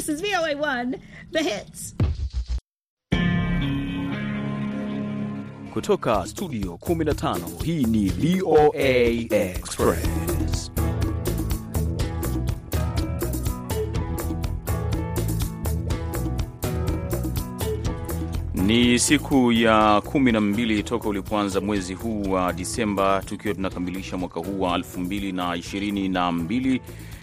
This is VOA1, The Hits. Kutoka studio 15 hii ni VOA Express. Ni siku ya kumi na mbili toka ulipoanza mwezi huu wa Disemba, tukiwa tunakamilisha mwaka huu wa elfu mbili na ishirini na mbili.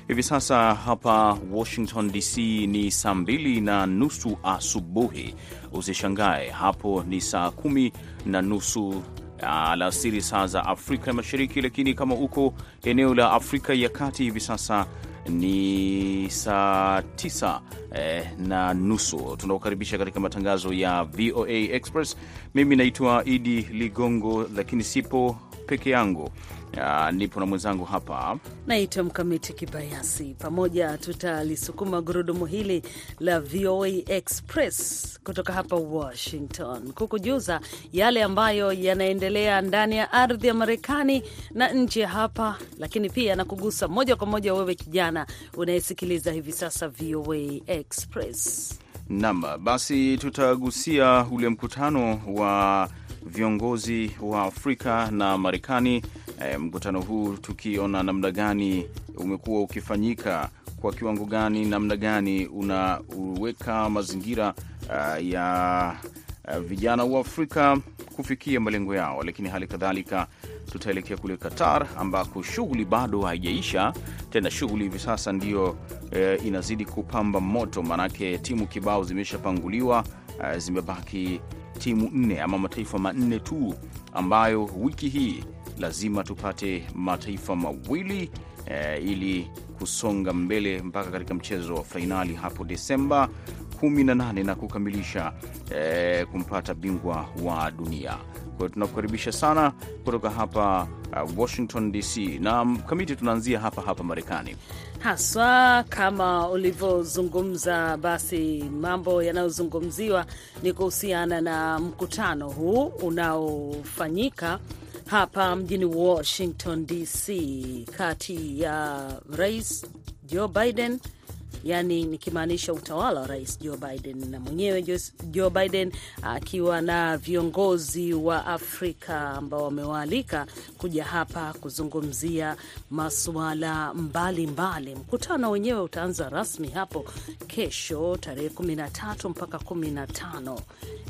Hivi sasa hapa Washington DC ni saa mbili na nusu asubuhi. Usishangae hapo ni saa kumi na nusu alasiri saa za Afrika Mashariki, lakini kama uko eneo la Afrika ya Kati hivi sasa ni saa tisa eh, na nusu. Tunakukaribisha katika matangazo ya VOA Express. Mimi naitwa Idi Ligongo, lakini sipo peke yangu. Uh, nipo na mwenzangu hapa naitwa Mkamiti Kibayasi. Pamoja tutalisukuma gurudumu hili la VOA Express kutoka hapa Washington, kukujuza yale ambayo yanaendelea ndani ya ardhi ya Marekani na nje ya hapa, lakini pia na kugusa moja kwa moja wewe kijana unayesikiliza hivi sasa VOA Express. Naam, basi tutagusia ule mkutano wa viongozi wa Afrika na Marekani. E, mkutano huu tukiona namna gani umekuwa ukifanyika, kwa kiwango gani, namna gani unaweka mazingira uh, ya uh, vijana wa Afrika kufikia malengo yao, lakini hali kadhalika tutaelekea kule Qatar ambako shughuli bado haijaisha. Tena shughuli hivi sasa ndiyo eh, inazidi kupamba moto, maanake timu kibao zimeshapanguliwa. Uh, zimebaki timu nne ama mataifa manne tu, ambayo wiki hii lazima tupate mataifa mawili eh, ili kusonga mbele mpaka katika mchezo wa fainali hapo Desemba 18 na kukamilisha eh, kumpata bingwa wa dunia. Kwa hiyo tunakukaribisha sana kutoka hapa uh, Washington DC na mkamiti, tunaanzia hapa hapa Marekani haswa kama ulivyozungumza. Basi mambo yanayozungumziwa ni kuhusiana na mkutano huu unaofanyika hapa mjini Washington DC kati ya Rais Joe Biden yaani nikimaanisha utawala wa rais Joe Biden na mwenyewe Joe Biden akiwa na viongozi wa Afrika ambao wamewaalika kuja hapa kuzungumzia masuala mbalimbali. Mkutano wenyewe utaanza rasmi hapo kesho tarehe 13 mpaka 15.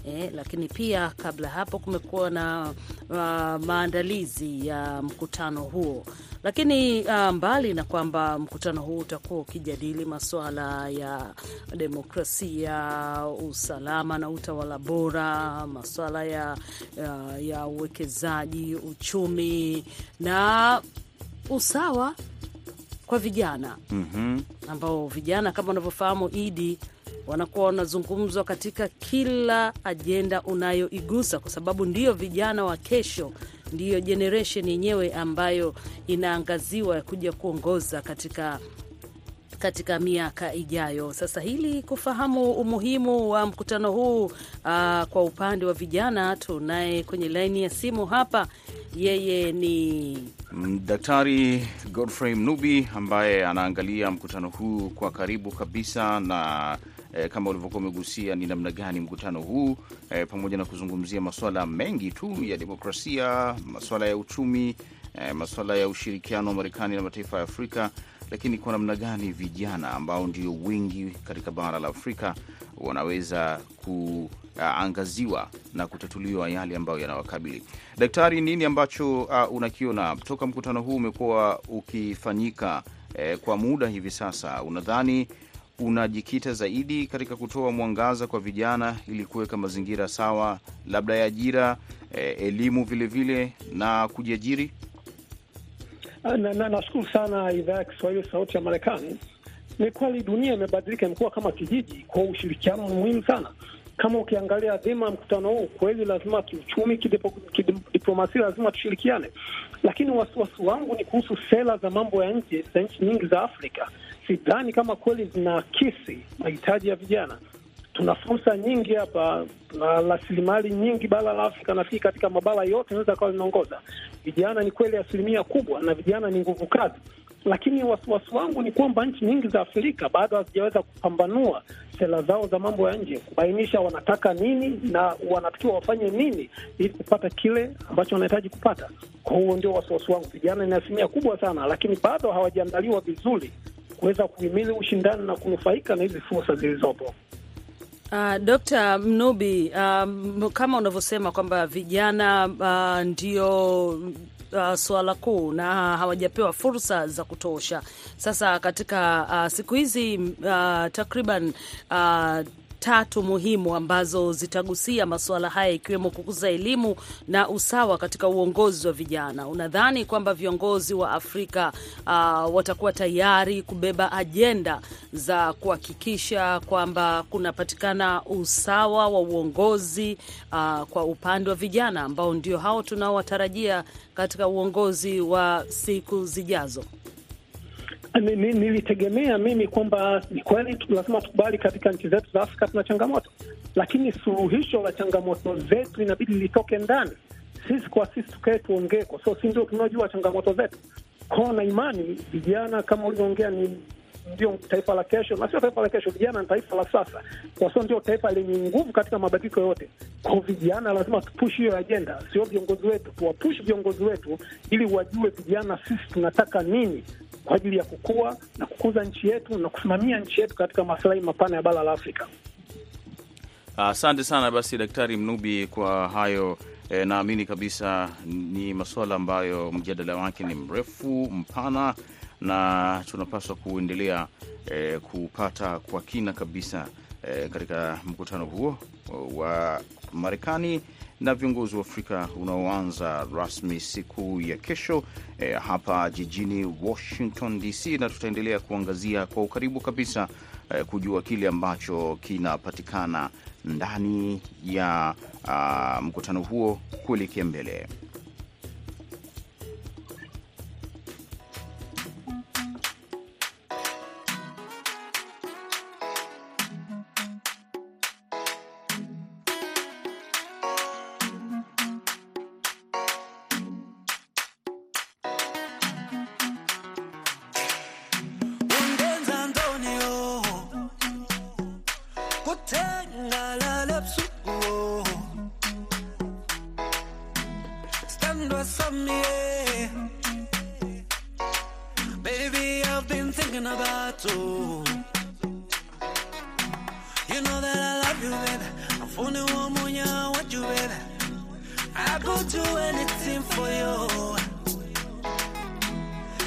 Eh, lakini pia kabla hapo kumekuwa na uh, maandalizi ya mkutano huo lakini uh, mbali na kwamba mkutano huu utakuwa ukijadili masuala ya demokrasia, usalama na utawala bora, masuala ya, ya, ya uwekezaji, uchumi na usawa kwa vijana mm -hmm. ambao vijana kama unavyofahamu Idi wanakuwa wanazungumzwa katika kila ajenda unayoigusa, kwa sababu ndiyo vijana wa kesho, ndiyo generation yenyewe ambayo inaangaziwa kuja kuongoza katika katika miaka ijayo. Sasa hili kufahamu umuhimu wa mkutano huu uh, kwa upande wa vijana, tunaye kwenye laini ya simu hapa, yeye ni Daktari Godfrey Mnubi ambaye anaangalia mkutano huu kwa karibu kabisa na E, kama ulivyokuwa umegusia ni namna gani mkutano huu e, pamoja na kuzungumzia masuala mengi tu ya demokrasia, masuala ya uchumi, e, masuala ya ushirikiano wa Marekani na mataifa ya Afrika, lakini kwa namna gani vijana ambao ndio wengi katika bara la Afrika wanaweza kuangaziwa na kutatuliwa yale ambayo yanawakabili. Daktari, nini ambacho uh, unakiona toka mkutano huu umekuwa ukifanyika eh, kwa muda hivi sasa, unadhani unajikita zaidi katika kutoa mwangaza kwa vijana ili kuweka mazingira sawa, labda ya ajira, eh, elimu vilevile na kujiajiri? Nashukuru na, na sana idhaa ya Kiswahili Sauti ya Marekani. Ni kweli dunia imebadilika, imekuwa kama kijiji. Kwa ushirikiano muhimu sana. Kama ukiangalia dhima ya mkutano huu, kweli lazima kiuchumi, kidiplomasia, lazima tushirikiane, lakini wasiwasi wangu ni kuhusu sera za mambo ya nje za nchi nyingi za Afrika. Sidhani kama kweli zinaakisi mahitaji ya vijana. Tuna fursa nyingi hapa na rasilimali nyingi bara la Afrika, nafikiri katika mabara yote inaweza kawa linaongoza. Vijana ni kweli asilimia kubwa, na vijana ni nguvu kazi, lakini wasiwasi wangu ni kwamba nchi nyingi za Afrika bado hazijaweza kupambanua sera zao za mambo ya nje, kubainisha wanataka nini na wanatakiwa wafanye nini ili kupata kile ambacho wanahitaji kupata. Kwa huo ndio wasiwasi wangu. Vijana ni asilimia kubwa sana, lakini bado hawajaandaliwa vizuri kuweza kuhimili ushindani na kunufaika na hizi fursa zilizopo. Uh, Dr. Mnubi, um, kama unavyosema kwamba vijana uh, ndio uh, suala kuu na hawajapewa fursa za kutosha. Sasa katika uh, siku hizi uh, takriban uh, tatu muhimu ambazo zitagusia masuala haya ikiwemo kukuza elimu na usawa katika uongozi wa vijana. Unadhani kwamba viongozi wa Afrika uh, watakuwa tayari kubeba ajenda za kuhakikisha kwamba kunapatikana usawa wa uongozi uh, kwa upande wa vijana ambao ndio hao tunaowatarajia katika uongozi wa siku zijazo? Nilitegemea mimi kwamba ni kweli lazima tukubali, katika nchi zetu za Afrika tuna changamoto, lakini suluhisho la changamoto zetu inabidi litoke ndani. Sisi kwa sisi tukae tuongee, kwa sababu si ndio tunaojua changamoto zetu kwao, na imani vijana kama ulivyoongea ni ndio taifa la kesho, na sio taifa la kesho. Vijana ni taifa la sasa, kwa sababu ndio taifa lenye nguvu katika mabadiliko yote. Kwa vijana lazima tupush hiyo ajenda, sio viongozi wetu, tuwapush viongozi wetu ili wajue vijana sisi tunataka nini kwa ajili ya kukua na kukuza nchi yetu na kusimamia nchi yetu katika maslahi mapana ya bara la Afrika. Asante uh, sana basi Daktari Mnubi kwa hayo. E, naamini kabisa ni masuala ambayo mjadala wake ni mrefu mpana, na tunapaswa kuendelea e, kupata kwa kina kabisa e, katika mkutano huo wa Marekani na viongozi wa Afrika unaoanza rasmi siku ya kesho e, hapa jijini Washington DC, na tutaendelea kuangazia kwa ukaribu kabisa e, kujua kile ambacho kinapatikana ndani ya a, mkutano huo kuelekea mbele. Baby I've been thinking about you. You know that I love you baby. Mfuni wa monya want you baby. I go do anything for you.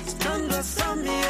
Standwa me.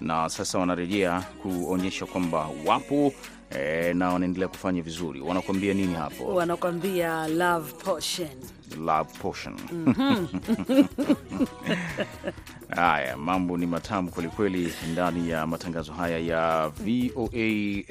na sasa wanarejea kuonyesha kwamba wapo e, na wanaendelea kufanya vizuri. Wanakuambia nini hapo? Wanakuambia love potion. Love potion. Haya, mambo ni matamu kwelikweli ndani ya matangazo haya ya VOA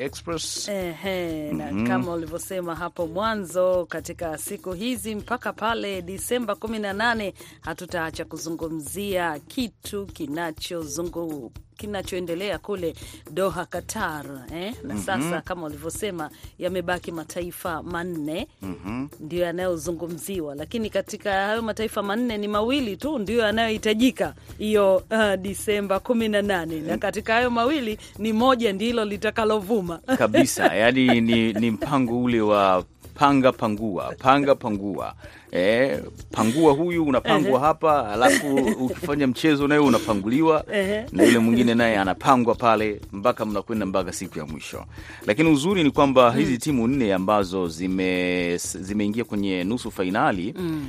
Express. Ehe, na mm -hmm. Kama ulivyosema hapo mwanzo, katika siku hizi mpaka pale Disemba 18 hatutaacha kuzungumzia kitu kinachozungu kinachoendelea kule Doha, Qatar eh? na mm -hmm. Sasa kama ulivyosema yamebaki mataifa manne mm -hmm. ndio yanayozungumziwa, lakini katika hayo mataifa manne ni mawili tu ndio yanayohitajika hiyo uh, Disemba kumi na nane na katika hayo mawili ni moja ndilo litakalovuma kabisa. Yani ni, ni mpango ule wa panga pangua, panga pangua Eh, pangua huyu unapangwa hapa, alafu ukifanya mchezo naye unapanguliwa na yule mwingine naye anapangwa pale mpaka mnakwenda mpaka siku ya mwisho. Lakini uzuri ni kwamba mm. hizi timu nne ambazo zime zimeingia kwenye nusu fainali mm.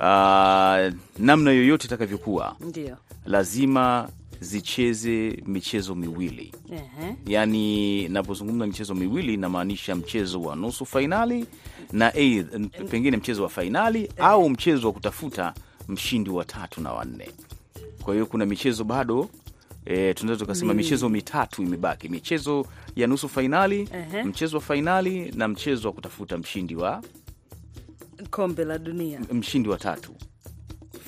uh, namna yoyote itakavyokuwa, ndio lazima zicheze michezo miwili uh -huh. Yaani, napozungumza michezo miwili namaanisha mchezo wa nusu fainali na a, pengine mchezo wa fainali au mchezo wa kutafuta mshindi wa tatu na wanne. Kwa hiyo kuna michezo bado E, tunaweza tukasema michezo mitatu imebaki, michezo ya nusu fainali, Ehe. mchezo wa fainali na mchezo wa kutafuta mshindi wa kombe la dunia. mshindi wa tatu.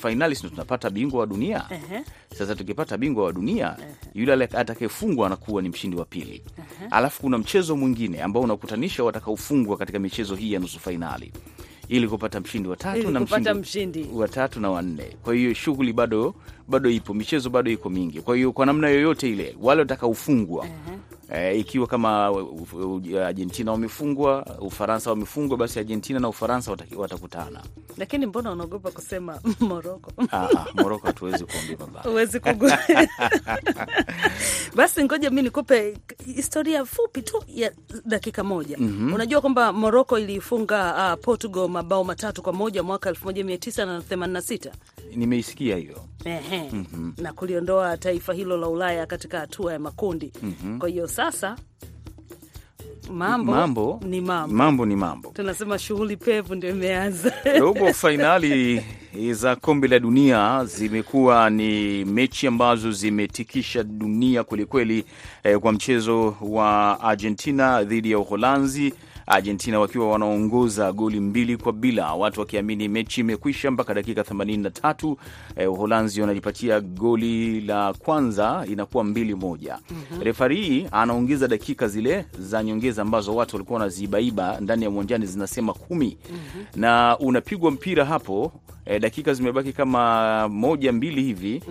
Fainali sindo tunapata bingwa wa dunia. Ehe. Sasa tukipata bingwa wa dunia, yule ale- atakayefungwa anakuwa ni mshindi wa pili. Alafu kuna mchezo mwingine ambao unakutanisha watakaofungwa katika michezo hii ya nusu fainali ili kupata mshindi wa tatu na mshindi mshindi. wa tatu na wanne. Kwa hiyo shughuli bado bado ipo, michezo bado iko mingi. Kwa hiyo kwa namna yoyote ile wale watakaofungwa eh, ikiwa kama Argentina wamefungwa, Ufaransa wamefungwa, basi Argentina na Ufaransa watakutana. Lakini mbona unaogopa kusema Moroko? Ah, ah, Moroko hatuwezi kuambia baba, Huwezi kugu basi, ngoja mi nikupe historia fupi tu ya dakika moja. Unajua kwamba Moroko iliifunga uh, Portugal mabao matatu kwa moja mwaka 1986 nimeisikia hiyo. Ehe. na kuliondoa taifa hilo la Ulaya katika hatua ya makundi. Kwa hiyo sasa mambo, Mambo ni mambo, mambo ni mambo. tunasema shughuli pevu ndio imeanza. Robo fainali za kombe la dunia zimekuwa ni mechi ambazo zimetikisha dunia kwelikweli, eh, kwa mchezo wa Argentina dhidi ya Uholanzi. Argentina wakiwa wanaongoza goli mbili kwa bila, watu wakiamini mechi imekwisha mpaka dakika 83. Eh, Uholanzi wanajipatia goli la kwanza, inakuwa mbili moja. Refari anaongeza dakika zile za nyongeza ambazo watu walikuwa wanazibaiba ndani ya uwanjani, zinasema kumi na unapigwa mpira hapo. Eh, dakika zimebaki kama moja mbili hivi.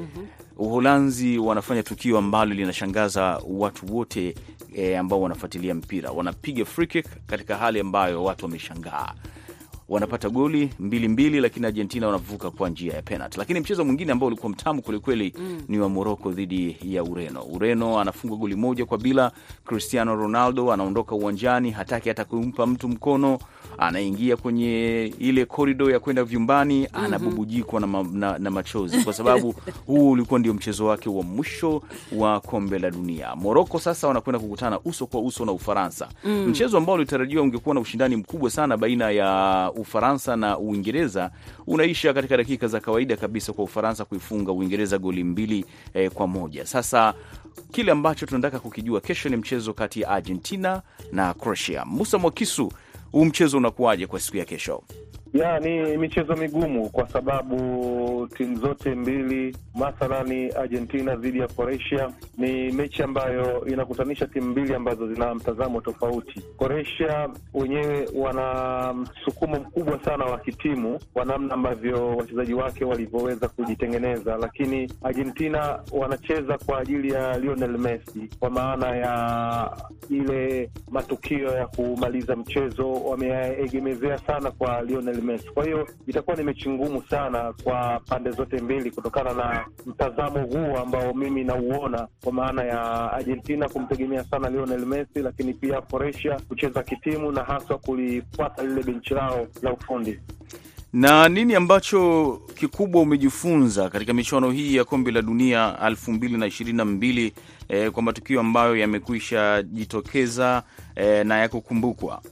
Uholanzi wanafanya tukio ambalo linashangaza watu wote eh, ambao wanafuatilia mpira, wanapiga free kick katika hali ambayo watu wameshangaa wanapata goli mbili mbili, lakini Argentina wanavuka kwa njia ya penalti. Lakini mchezo mwingine ambao ulikuwa mtamu kwelikweli ni wa Moroko dhidi ya Ureno. Ureno anafungwa goli moja kwa bila. Cristiano Ronaldo anaondoka uwanjani, hataki hata kumpa mtu mkono, anaingia kwenye ile korido ya kwenda vyumbani, anabubujikwa na, ma, na, na machozi kwa sababu huu ulikuwa ndio mchezo wake wa mwisho wa kombe la dunia. Moroko sasa wanakwenda kukutana uso kwa uso na Ufaransa, mchezo ambao ulitarajiwa ungekuwa na ushindani mkubwa sana baina ya Ufaransa na Uingereza unaisha katika dakika za kawaida kabisa kwa Ufaransa kuifunga Uingereza goli mbili eh, kwa moja. Sasa kile ambacho tunataka kukijua, kesho ni mchezo kati ya Argentina na Croatia. Musa Mwakisu, huu mchezo unakuwaje kwa siku ya kesho? Ya, ni michezo migumu kwa sababu timu zote mbili, mathalani Argentina dhidi ya Croatia, ni mechi ambayo inakutanisha timu mbili ambazo zina mtazamo tofauti. Croatia wenyewe wana msukumo mkubwa sana wa kitimu kwa namna ambavyo wachezaji wake walivyoweza kujitengeneza, lakini Argentina wanacheza kwa ajili ya Lionel Messi, kwa maana ya ile matukio ya kumaliza mchezo wameegemezea sana kwa Lionel Messi. Kwa hiyo itakuwa ni mechi ngumu sana kwa pande zote mbili kutokana na mtazamo huu ambao mimi nauona, kwa maana ya Argentina kumtegemea sana Lionel Messi, lakini pia Croatia kucheza kitimu na haswa kulifuata lile benchi lao la ufundi. na nini ambacho kikubwa umejifunza katika michuano hii ya kombe la dunia elfu mbili na ishirini na mbili eh, kwa matukio ambayo yamekwisha jitokeza eh, na ya kukumbukwa?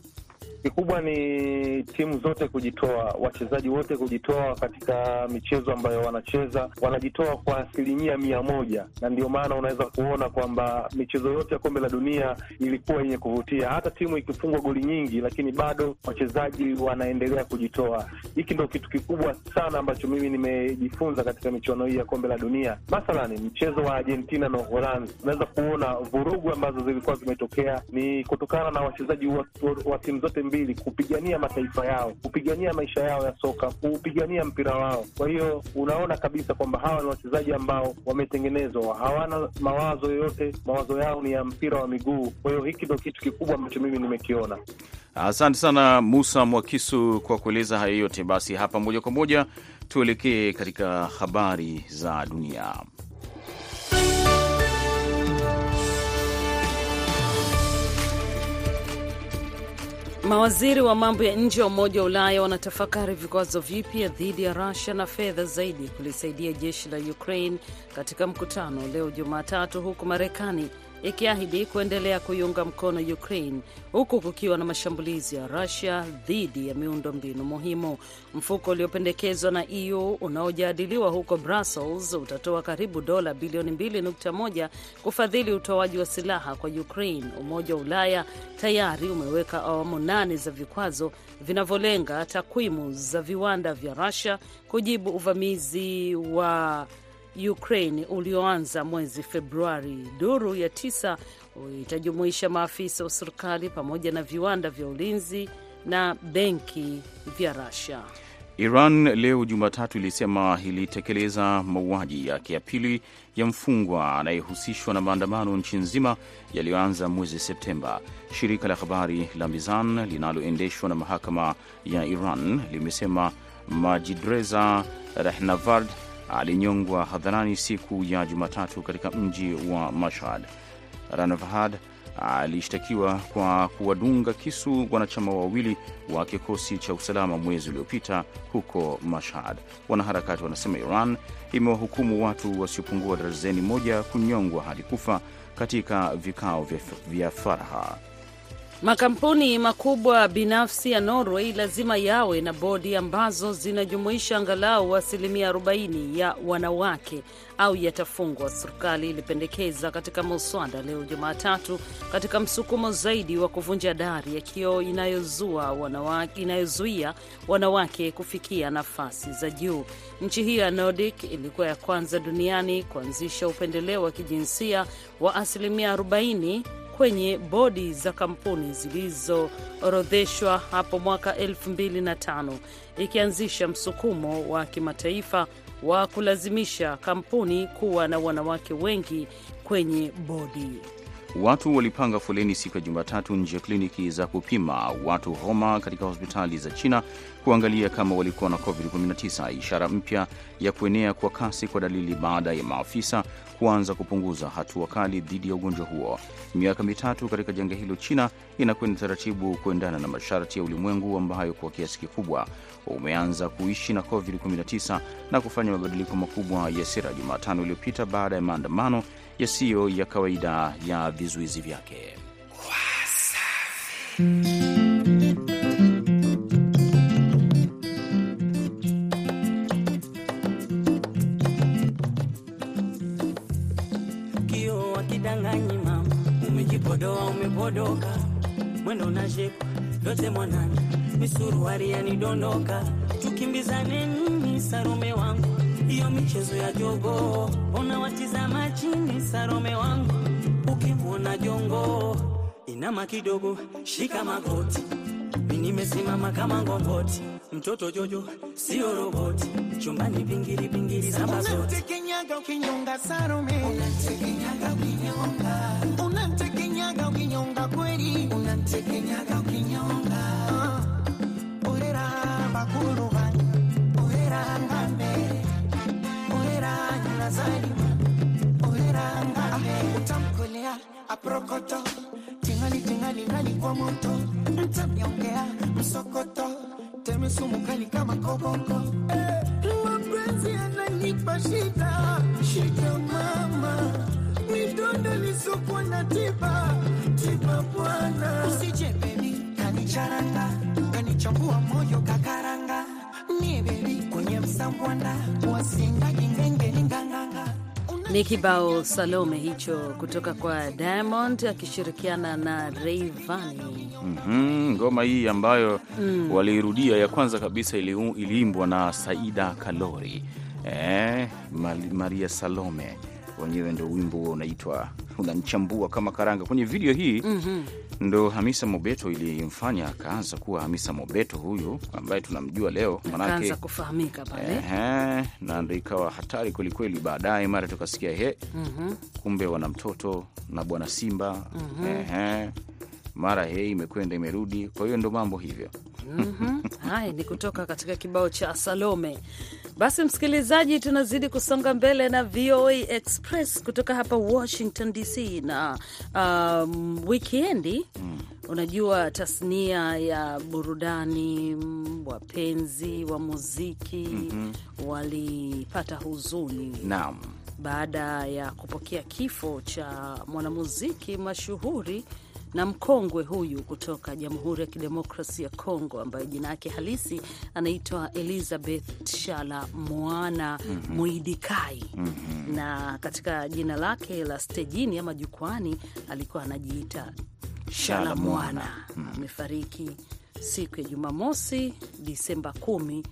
Kikubwa ni timu zote kujitoa, wachezaji wote kujitoa katika michezo ambayo wanacheza, wanajitoa kwa asilimia mia moja, na ndio maana unaweza kuona kwamba michezo yote ya kombe la dunia ilikuwa yenye kuvutia, hata timu ikifungwa goli nyingi, lakini bado wachezaji wanaendelea kujitoa. Hiki ndo kitu kikubwa sana ambacho mimi nimejifunza katika michuano hii ya kombe la dunia. Mathalani mchezo wa Argentina na Uholanzi, unaweza kuona vurugu ambazo zilikuwa zimetokea ni kutokana na wachezaji wa, wa, wa timu zote mbili kupigania mataifa yao, kupigania maisha yao ya soka, kupigania mpira wao. Kwa hiyo unaona kabisa kwamba hawa ni wachezaji ambao wametengenezwa, hawana mawazo yoyote, mawazo yao ni ya mpira wa miguu. Kwa hiyo hiki ndo kitu kikubwa ambacho mimi nimekiona. Asante sana Musa Mwakisu kwa kueleza hayo yote. Basi hapa moja kwa moja tuelekee katika habari za dunia. Mawaziri wa mambo ya nje wa Umoja wa Ulaya wanatafakari vikwazo vipya dhidi ya Rusia na fedha zaidi kulisaidia jeshi la Ukraine katika mkutano leo Jumatatu, huku Marekani ikiahidi kuendelea kuiunga mkono Ukraine huku kukiwa na mashambulizi ya Rusia dhidi ya miundo mbinu muhimu. Mfuko uliopendekezwa na EU unaojadiliwa huko Brussels utatoa karibu dola bilioni 2.1 kufadhili utoaji wa silaha kwa Ukraine. Umoja wa Ulaya tayari umeweka awamu nane za vikwazo vinavyolenga takwimu za viwanda vya Rusia kujibu uvamizi wa Ukraine ulioanza mwezi Februari. Duru ya tisa itajumuisha maafisa wa serikali pamoja na viwanda vya ulinzi na benki vya Russia. Iran leo Jumatatu ilisema ilitekeleza mauaji yake ya pili ya mfungwa anayehusishwa na maandamano nchi nzima yaliyoanza mwezi Septemba. Shirika la habari la Mizan linaloendeshwa na mahakama ya Iran limesema Majidreza Rahnavard alinyongwa hadharani siku ya Jumatatu katika mji wa Mashhad. Ranavahad alishtakiwa kwa kuwadunga kisu wanachama wawili wa kikosi cha usalama mwezi uliopita huko Mashhad. Wanaharakati wanasema Iran imewahukumu watu wasiopungua darzeni moja kunyongwa hadi kufa katika vikao vya faraha. Makampuni makubwa binafsi ya Norway lazima yawe na bodi ambazo zinajumuisha angalau asilimia 40 ya wanawake au yatafungwa, serikali ilipendekeza katika muswada leo Jumatatu, katika msukumo zaidi wa kuvunja dari ya kioo inayozuia wanawake, inayozuia wanawake kufikia nafasi za juu. Nchi hiyo ya Nordic ilikuwa ya kwanza duniani kuanzisha upendeleo wa kijinsia wa asilimia 40 kwenye bodi za kampuni zilizoorodheshwa hapo mwaka 2005 ikianzisha msukumo wa kimataifa wa kulazimisha kampuni kuwa na wanawake wengi kwenye bodi. Watu walipanga foleni siku ya Jumatatu nje ya kliniki za kupima watu homa katika hospitali za China kuangalia kama walikuwa na COVID-19, ishara mpya ya kuenea kwa kasi kwa dalili baada ya maafisa kuanza kupunguza hatua kali dhidi ya ugonjwa huo. Miaka mitatu katika janga hilo, China inakwenda taratibu kuendana na masharti ya ulimwengu ambayo kwa kiasi kikubwa umeanza kuishi na COVID-19 na kufanya mabadiliko makubwa ya sera Jumatano iliyopita baada ya maandamano yasiyo ya kawaida ya vizuizi vyake. Kio wakidanganyi mama, umejipodoa umepodoka, mwendo na shepu yote mwanani, misuruari yanidondoka, tukimbizane nini sarume wangu, hiyo michezo ya jogo, ona watizama chini Sarome wangu, ukimwona jongo inama kidogo, shika magoti, mi nimesimama kama ngongoti, mtoto Jojo sio roboti, chumbani pingili pingili zamba zote. Unatekenyaga ukinyonga Sarome, unatekenyaga ukinyonga, aprokoto, tingali tingali ngali kwa moto, mtamnyongea msokoto, teme sumu kali kama koboko. Eh, mapenzi yananipa shida, shida mama, midondo lisokuwa na tiba, tiba bwana. Usije baby, kanicharanga, kanichambua moyo kakaranga, mie baby kwenye msambwanda, ninganganga. Ni kibao Salome hicho kutoka kwa Diamond akishirikiana na Rayvanny. Mhm, ngoma hii ambayo waliirudia ya kwanza kabisa iliimbwa na Saida Kalori. Eh, Maria Salome wenyewe ndo wimbo huo unaitwa unanchambua kama karanga. Kwenye video hii ndo Hamisa Mobeto ilimfanya akaanza kuwa Hamisa Mobeto huyu ambaye tunamjua leo manake kufahamika pale. eh, na ndo ikawa hatari kwelikweli. Baadaye mara tukasikia he, kumbe wana mtoto na bwana Simba. Ehe, mara hei imekwenda imerudi. Kwa hiyo ndo mambo hivyo. Mhm. Haya ni kutoka katika kibao cha Salome. Basi msikilizaji, tunazidi kusonga mbele na VOA Express kutoka hapa Washington DC na um, wikiendi unajua tasnia ya burudani, mm, wapenzi wa muziki walipata huzuni Naam, baada ya kupokea kifo cha mwanamuziki mashuhuri na mkongwe huyu kutoka Jamhuri ya Kidemokrasi ya Kongo ambaye jina yake halisi anaitwa Elizabeth Shala Mwana Muidikai. Na katika jina lake la stejini ama jukwani alikuwa anajiita Shala Mwana. Amefariki siku ya Jumamosi Disemba kumi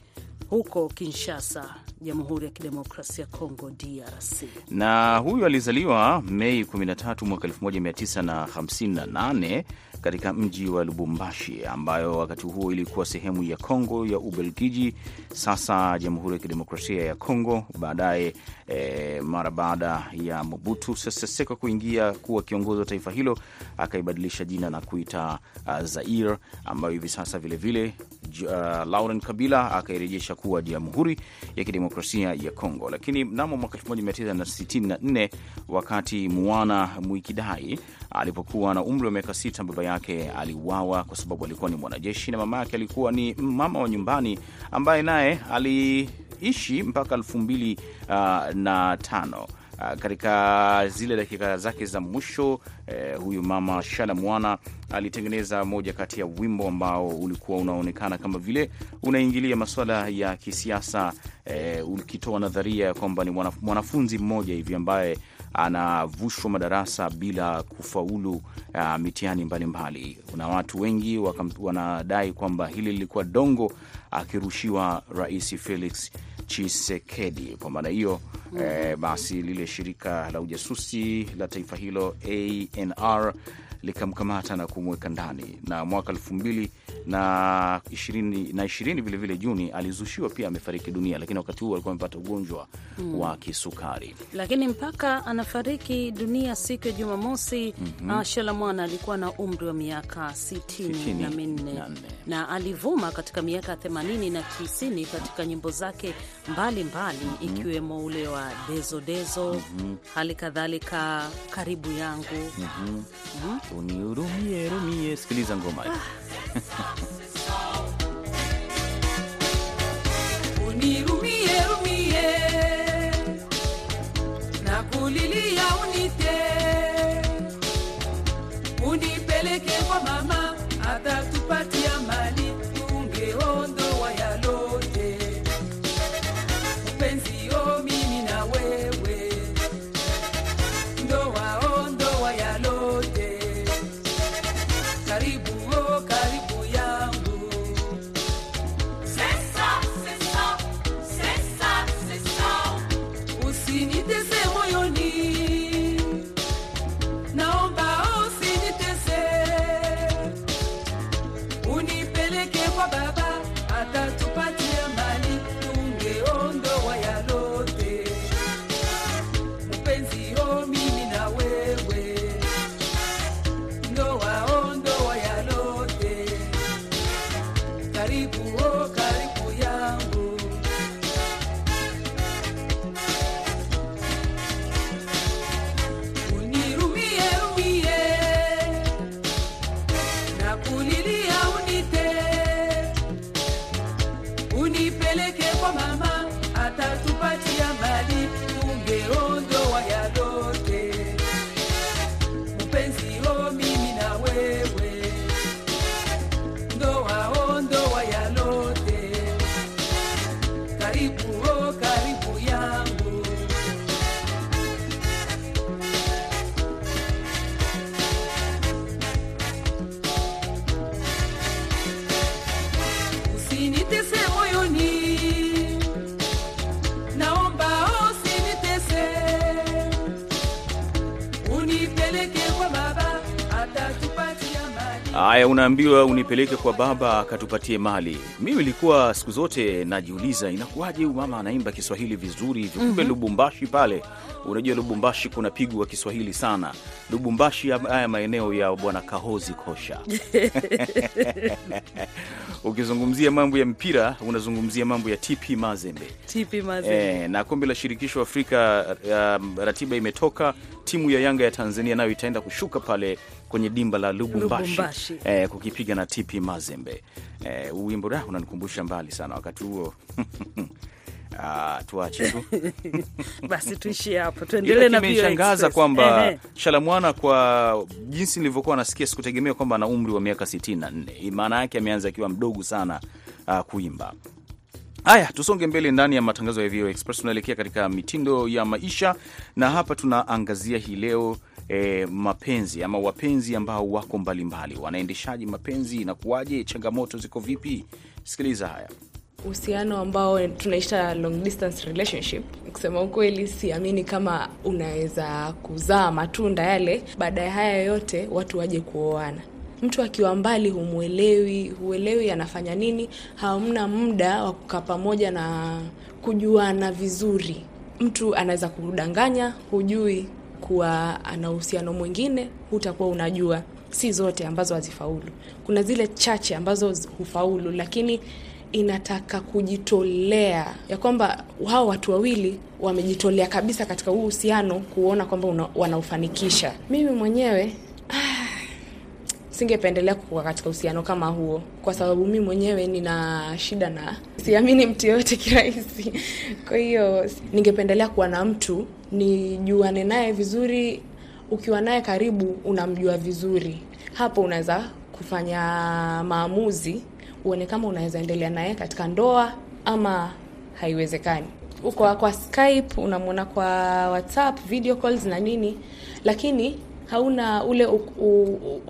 huko Kinshasa, Jamhuri ya Kidemokrasia ya Kongo, DRC. na huyu alizaliwa Mei 13 mwaka 1958 katika mji wa Lubumbashi, ambayo wakati huo ilikuwa sehemu ya Kongo ya Ubelgiji, sasa Jamhuri ya Kidemokrasia ya Kongo. Baadaye e, mara baada ya Mobutu Sese Seko kuingia kuwa kiongozi wa taifa hilo, akaibadilisha jina na kuita uh, Zaire, ambayo hivi sasa vilevile uh, Laurent Kabila akairejesha kuwa Jamhuri ya Kidemokrasia ya Kongo. Lakini mnamo mwaka 1964 wakati Muana Mwikidai alipokuwa na umri wa miaka sita, baba yake aliuawa kwa sababu alikuwa ni mwanajeshi na mama yake alikuwa ni mama wa nyumbani ambaye naye aliishi mpaka elfu mbili uh, na tano. Uh, katika zile dakika zake za mwisho eh, huyu mama Shala Mwana alitengeneza moja kati ya wimbo ambao ulikuwa unaonekana kama vile unaingilia masuala ya kisiasa eh, ukitoa nadharia ya kwamba ni mwanafunzi mmoja hivi ambaye anavushwa madarasa bila kufaulu uh, mitihani mbalimbali. Kuna watu wengi wakam, wanadai kwamba hili lilikuwa dongo akirushiwa Rais Felix Chisekedi. Kwa maana hiyo eh, basi lile shirika la ujasusi la taifa hilo ANR likamkamata na kumweka ndani, na mwaka elfu mbili na ishirini na ishirini vilevile Juni alizushiwa pia amefariki dunia, lakini wakati huo alikuwa amepata ugonjwa wa kisukari. lakini mpaka anafariki dunia siku ya Jumamosi mm Shala Mwana alikuwa na umri wa miaka sitini na minne. na na alivuma katika miaka 80 na 90 katika nyimbo zake mbalimbali ikiwemo ule wa Dezo Dezo, hali kadhalika Karibu Yangu. Unihurumie rumie, sikiliza ngoma. Unirumie rumie na kulilia unite, Haya, unaambiwa unipeleke kwa baba akatupatie mali. Mimi nilikuwa siku zote najiuliza inakuwaje huyu mama anaimba Kiswahili vizuri hivyo. Kumbe Lubumbashi pale, unajua Lubumbashi kuna pigwa Kiswahili sana. Lubumbashi, haya maeneo ya bwana Kahozi Kosha. Ukizungumzia mambo ya mpira unazungumzia mambo ya TP Mazembe. TP Mazembe. E, na kombe la shirikisho Afrika um, ratiba imetoka. Timu ya Yanga ya Tanzania nayo itaenda kushuka pale kwenye dimba la Lubumbashi, Lubumbashi. Eh, kukipiga na TP Mazembe. eh, wimbo da unanikumbusha mbali sana wakati huo Ah, tuache tu Basi tuishie hapo, tuendelee na imeshangaza kwamba Shalamwana kwa jinsi nilivyokuwa nasikia sikutegemea kwamba ana umri wa miaka 64. Maana yake ameanza akiwa mdogo sana uh, kuimba. Haya, tusonge mbele ndani ya matangazo ya VOA Express. Tunaelekea katika mitindo ya maisha, na hapa tunaangazia hii leo e, mapenzi ama wapenzi ambao wako mbalimbali, wanaendeshaji mapenzi, inakuwaje? Changamoto ziko vipi? Sikiliza haya. uhusiano ambao tunaita long distance relationship. Kusema ukweli, siamini kama unaweza kuzaa matunda yale baada ya haya yote watu waje kuoana. Mtu akiwa mbali humwelewi, huelewi anafanya nini, hamna muda wa kukaa pamoja na kujuana vizuri. Mtu anaweza kudanganya, hujui kuwa ana uhusiano mwingine, hutakuwa unajua. Si zote ambazo hazifaulu, kuna zile chache ambazo hufaulu, lakini inataka kujitolea ya kwamba hao watu wawili wamejitolea kabisa katika huu uhusiano kuona kwamba wanaofanikisha. Mimi mwenyewe singependelea kuwa katika uhusiano kama huo, kwa sababu mi mwenyewe nina shida na siamini mtu yoyote kirahisi. Kwa hiyo ningependelea kuwa na mtu nijuane naye vizuri. Ukiwa naye karibu, unamjua vizuri, hapo unaweza kufanya maamuzi, uone kama unaweza endelea naye katika ndoa ama haiwezekani. Uko kwa Skype, unamwona kwa WhatsApp, video calls na nini, lakini hauna ule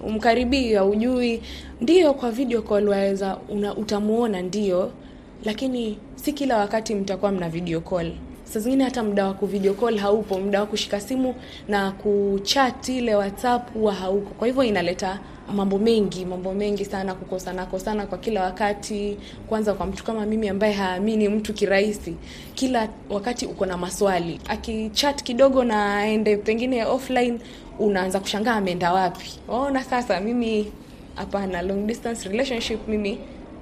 umkaribii, haujui. Ndio kwa video call waweza utamuona ndio, lakini si kila wakati mtakuwa mna video call. Saa zingine hata muda wa kuvideo call haupo, muda wa kushika simu na kuchat ile WhatsApp huwa hauko. Kwa hivyo inaleta mambo mengi, mambo mengi sana, kukosana kosana kwa kila wakati. Kwanza kwa mtu kama mimi ambaye haamini mtu kirahisi, kila wakati uko na maswali. Akichat kidogo na aende pengine offline, unaanza kushangaa ameenda wapi. Waona sasa, mimi hapana, long distance relationship mimi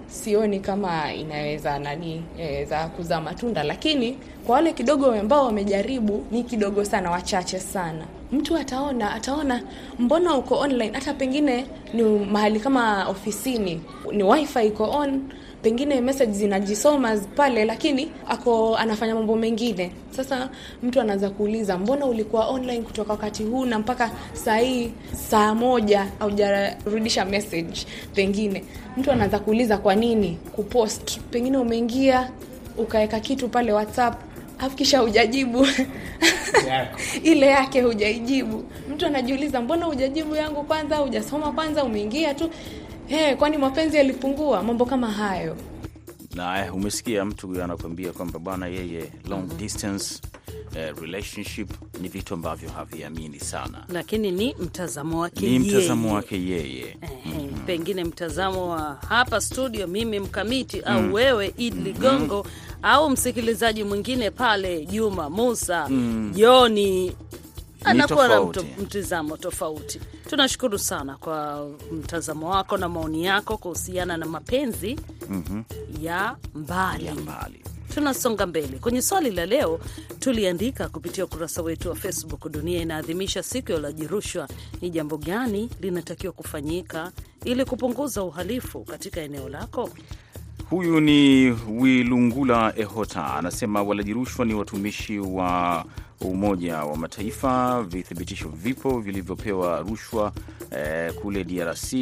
sioni kama inaweza nani inaweza kuzaa matunda, lakini kwa wale kidogo ambao wamejaribu, ni kidogo sana, wachache sana. Mtu ataona ataona, mbona uko online? Hata pengine ni mahali kama ofisini, ni wifi iko on, pengine message zinajisoma pale, lakini ako anafanya mambo mengine. Sasa mtu anaanza kuuliza, mbona ulikuwa online kutoka wakati huu na mpaka saa hii saa moja haujarudisha message? Pengine mtu anaanza kuuliza kwa nini kupost, pengine umeingia ukaweka kitu pale WhatsApp afu kisha hujajibu ile yake hujaijibu. Mtu anajiuliza mbona hujajibu yangu kwanza, hujasoma kwanza, umeingia tu hey, kwani mapenzi yalipungua? Mambo kama hayo. na eh, umesikia mtu huyo anakuambia kwamba bwana, yeye long distance eh, relationship ni vitu ambavyo haviamini sana, lakini ni mtazamo wake ni mtazamo yeye. eh, mm -hmm. pengine mtazamo wa hapa studio, mimi mkamiti au wewe Idi Ligongo au msikilizaji mwingine pale Juma Musa Joni anakuwa na mtizamo tofauti. Tunashukuru sana kwa mtazamo wako na maoni yako kuhusiana na mapenzi ya mbali ya mbali. Tunasonga mbele kwenye swali la leo. Tuliandika kupitia ukurasa wetu wa Facebook, dunia inaadhimisha siku ya ulaji rushwa. Ni jambo gani linatakiwa kufanyika ili kupunguza uhalifu katika eneo lako? Huyu ni Wilungula Ehota anasema walaji rushwa ni watumishi wa Umoja wa Mataifa. Vithibitisho vipo vilivyopewa rushwa eh, kule DRC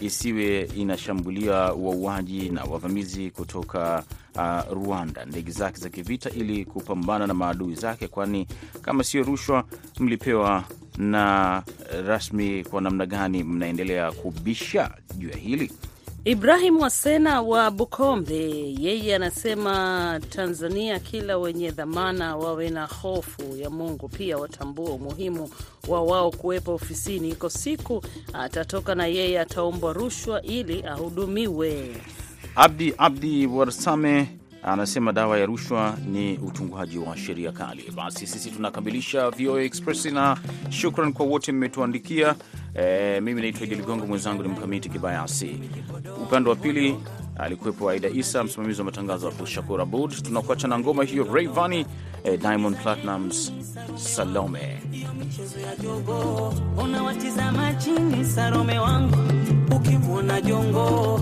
isiwe inashambulia wauaji na wavamizi kutoka uh, Rwanda ndege zake za kivita ili kupambana na maadui zake, kwani kama sio rushwa mlipewa na rasmi, kwa namna gani mnaendelea kubisha juu ya hili? Ibrahim Wasena wa Bukombe, yeye anasema Tanzania, kila wenye dhamana wawe na hofu ya Mungu, pia watambue umuhimu wa wao kuwepo ofisini. Iko siku atatoka na yeye ataombwa rushwa ili ahudumiwe. Abdi Abdi Warsame anasema dawa ya rushwa ni utunguaji wa sheria kali. Basi sisi tunakamilisha VOA Express na shukran kwa wote mmetuandikia. E, mimi naitwa Idi Ligongo, mwenzangu ni Mkamiti Kibayasi. Upande wa pili alikuwepo Aida Isa, msimamizi wa matangazo Abdul Shakur Abud. Tunakuacha na ngoma hiyo Rayvanny, e, Diamond Platnumz, Salome. unawatizama chini Salome wangu ukimwona jongo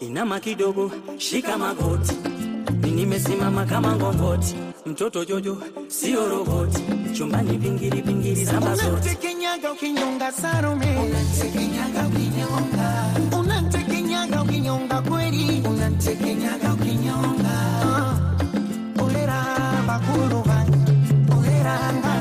inama kidogo shika magoti nimesimama kama ngongoti mtoto jojo sio roboti chumbani vingiri vingiri za mazoti ginyaga ukinyonga sarume unanitekenyaga ukinyonga unanitekenyaga ukinyonga kweli unanitekenyaga ukinyonga uh, ulera bakuru banje ulera nga